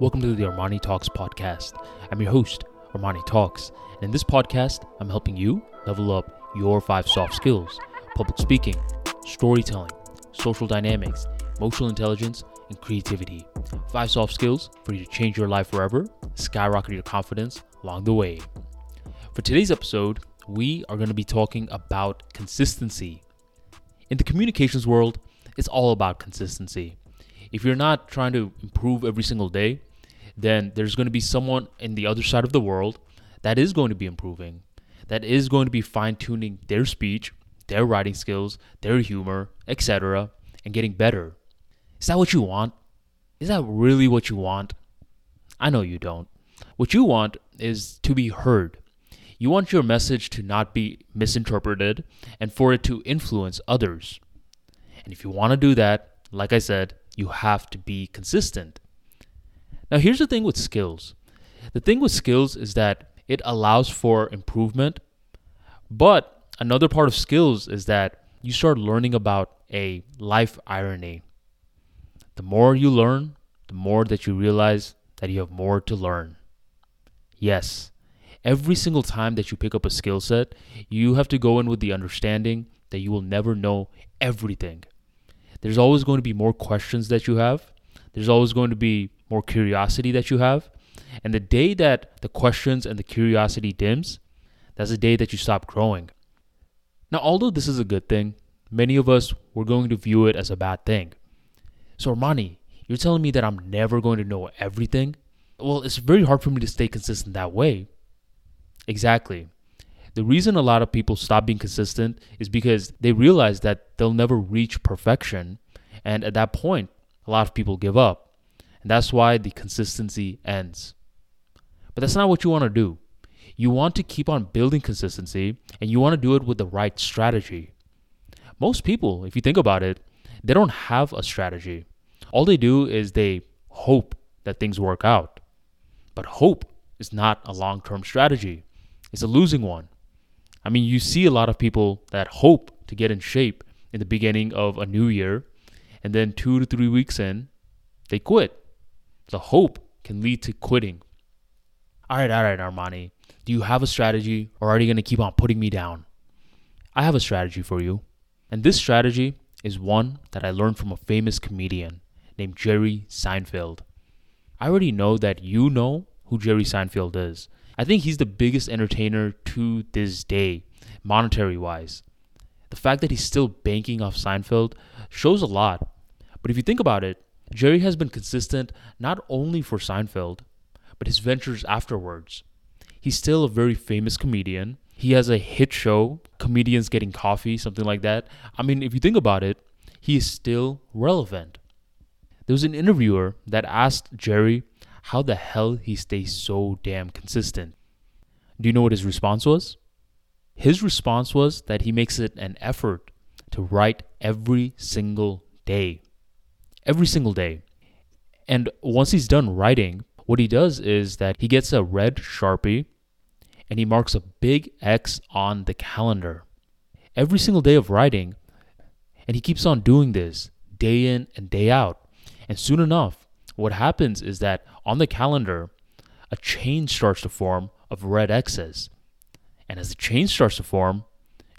Welcome to the Armani Talks podcast. I'm your host, Armani Talks, and in this podcast, I'm helping you level up your five soft skills public speaking, storytelling, social dynamics, emotional intelligence, and creativity. Five soft skills for you to change your life forever, skyrocket your confidence along the way. For today's episode, we are going to be talking about consistency. In the communications world, it's all about consistency. If you're not trying to improve every single day, then there's going to be someone in the other side of the world that is going to be improving, that is going to be fine tuning their speech, their writing skills, their humor, etc., and getting better. Is that what you want? Is that really what you want? I know you don't. What you want is to be heard. You want your message to not be misinterpreted and for it to influence others. And if you want to do that, like I said, you have to be consistent. Now, here's the thing with skills the thing with skills is that it allows for improvement, but another part of skills is that you start learning about a life irony. The more you learn, the more that you realize that you have more to learn. Yes, every single time that you pick up a skill set, you have to go in with the understanding that you will never know everything. There's always going to be more questions that you have. There's always going to be more curiosity that you have. And the day that the questions and the curiosity dims, that's the day that you stop growing. Now, although this is a good thing, many of us were going to view it as a bad thing. So, Armani, you're telling me that I'm never going to know everything? Well, it's very hard for me to stay consistent that way. Exactly. The reason a lot of people stop being consistent is because they realize that they'll never reach perfection. And at that point, a lot of people give up. And that's why the consistency ends. But that's not what you want to do. You want to keep on building consistency and you want to do it with the right strategy. Most people, if you think about it, they don't have a strategy. All they do is they hope that things work out. But hope is not a long term strategy, it's a losing one. I mean, you see a lot of people that hope to get in shape in the beginning of a new year, and then two to three weeks in, they quit. The hope can lead to quitting. All right, all right, Armani. Do you have a strategy or are you going to keep on putting me down? I have a strategy for you. And this strategy is one that I learned from a famous comedian named Jerry Seinfeld. I already know that you know who Jerry Seinfeld is. I think he's the biggest entertainer to this day, monetary wise. The fact that he's still banking off Seinfeld shows a lot. But if you think about it, Jerry has been consistent not only for Seinfeld, but his ventures afterwards. He's still a very famous comedian. He has a hit show, Comedians Getting Coffee, something like that. I mean, if you think about it, he is still relevant. There was an interviewer that asked Jerry how the hell he stays so damn consistent. Do you know what his response was? His response was that he makes it an effort to write every single day every single day. And once he's done writing, what he does is that he gets a red Sharpie and he marks a big X on the calendar. Every single day of writing, and he keeps on doing this day in and day out. And soon enough, what happens is that on the calendar, a chain starts to form of red X's. And as the chain starts to form,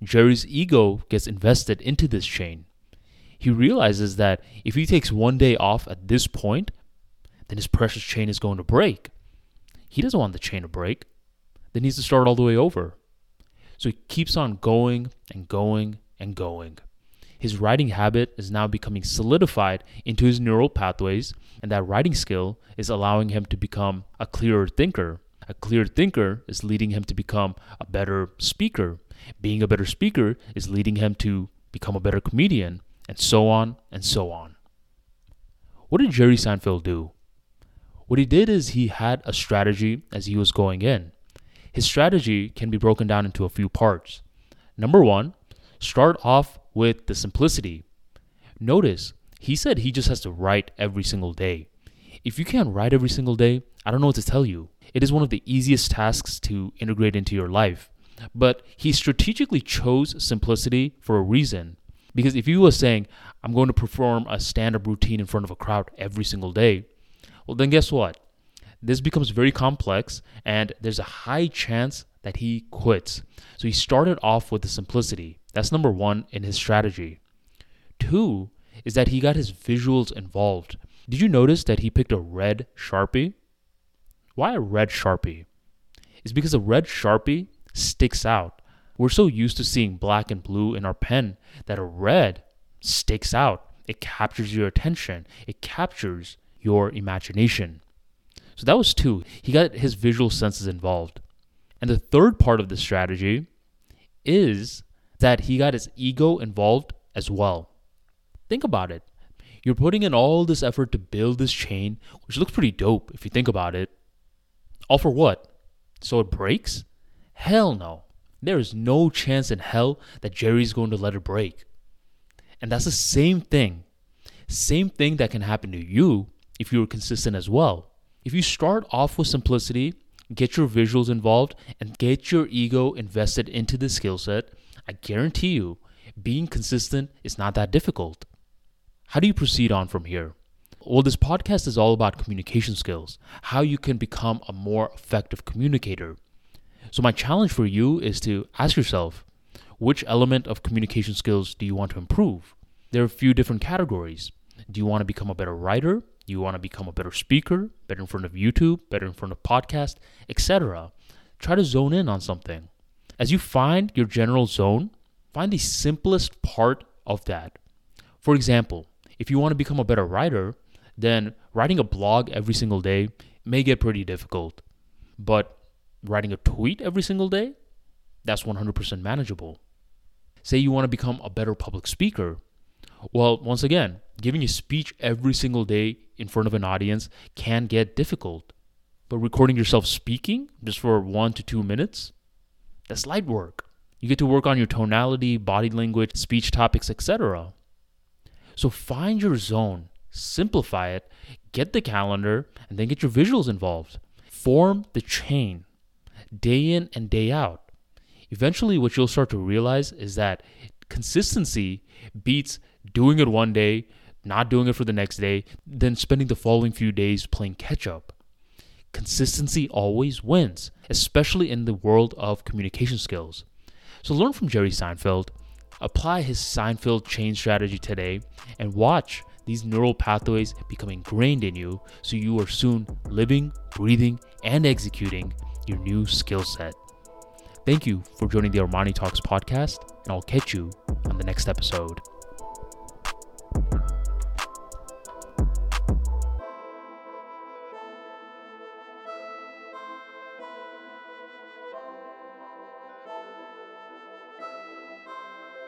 Jerry's ego gets invested into this chain he realizes that if he takes one day off at this point, then his precious chain is going to break. He doesn't want the chain to break. Then he needs to start all the way over. So he keeps on going and going and going. His writing habit is now becoming solidified into his neural pathways, and that writing skill is allowing him to become a clearer thinker. A clear thinker is leading him to become a better speaker. Being a better speaker is leading him to become a better comedian and so on and so on. What did Jerry Seinfeld do? What he did is he had a strategy as he was going in. His strategy can be broken down into a few parts. Number one, start off with the simplicity. Notice, he said he just has to write every single day. If you can't write every single day, I don't know what to tell you. It is one of the easiest tasks to integrate into your life. But he strategically chose simplicity for a reason. Because if you were saying, I'm going to perform a stand up routine in front of a crowd every single day, well, then guess what? this becomes very complex and there's a high chance that he quits. So he started off with the simplicity. That's number one in his strategy. Two is that he got his visuals involved. Did you notice that he picked a red Sharpie? Why a red Sharpie? It's because a red Sharpie sticks out. We're so used to seeing black and blue in our pen that a red sticks out. It captures your attention, it captures your imagination. So that was two. He got his visual senses involved. And the third part of the strategy is that he got his ego involved as well. Think about it. You're putting in all this effort to build this chain, which looks pretty dope if you think about it. All for what? So it breaks? Hell no. There is no chance in hell that Jerry's going to let it break. And that's the same thing. Same thing that can happen to you if you're consistent as well. If you start off with simplicity, get your visuals involved, and get your ego invested into the skill set, I guarantee you, being consistent is not that difficult. How do you proceed on from here? Well, this podcast is all about communication skills, how you can become a more effective communicator. So, my challenge for you is to ask yourself which element of communication skills do you want to improve? There are a few different categories. Do you want to become a better writer? Do you want to become a better speaker, better in front of YouTube, better in front of podcast, etc.? Try to zone in on something. As you find your general zone, find the simplest part of that. For example, if you want to become a better writer, then writing a blog every single day may get pretty difficult. But writing a tweet every single day, that's 100% manageable. Say you want to become a better public speaker. Well, once again, giving a speech every single day in front of an audience can get difficult. But recording yourself speaking just for one to two minutes, that's light work. You get to work on your tonality, body language, speech topics, etc. So find your zone, simplify it, get the calendar, and then get your visuals involved. Form the chain day in and day out. Eventually, what you'll start to realize is that consistency beats doing it one day, not doing it for the next day, then spending the following few days playing catch up. Consistency always wins, especially in the world of communication skills. So learn from Jerry Seinfeld Apply his Seinfeld chain strategy today and watch these neural pathways become ingrained in you so you are soon living, breathing, and executing your new skill set. Thank you for joining the Armani Talks podcast, and I'll catch you on the next episode.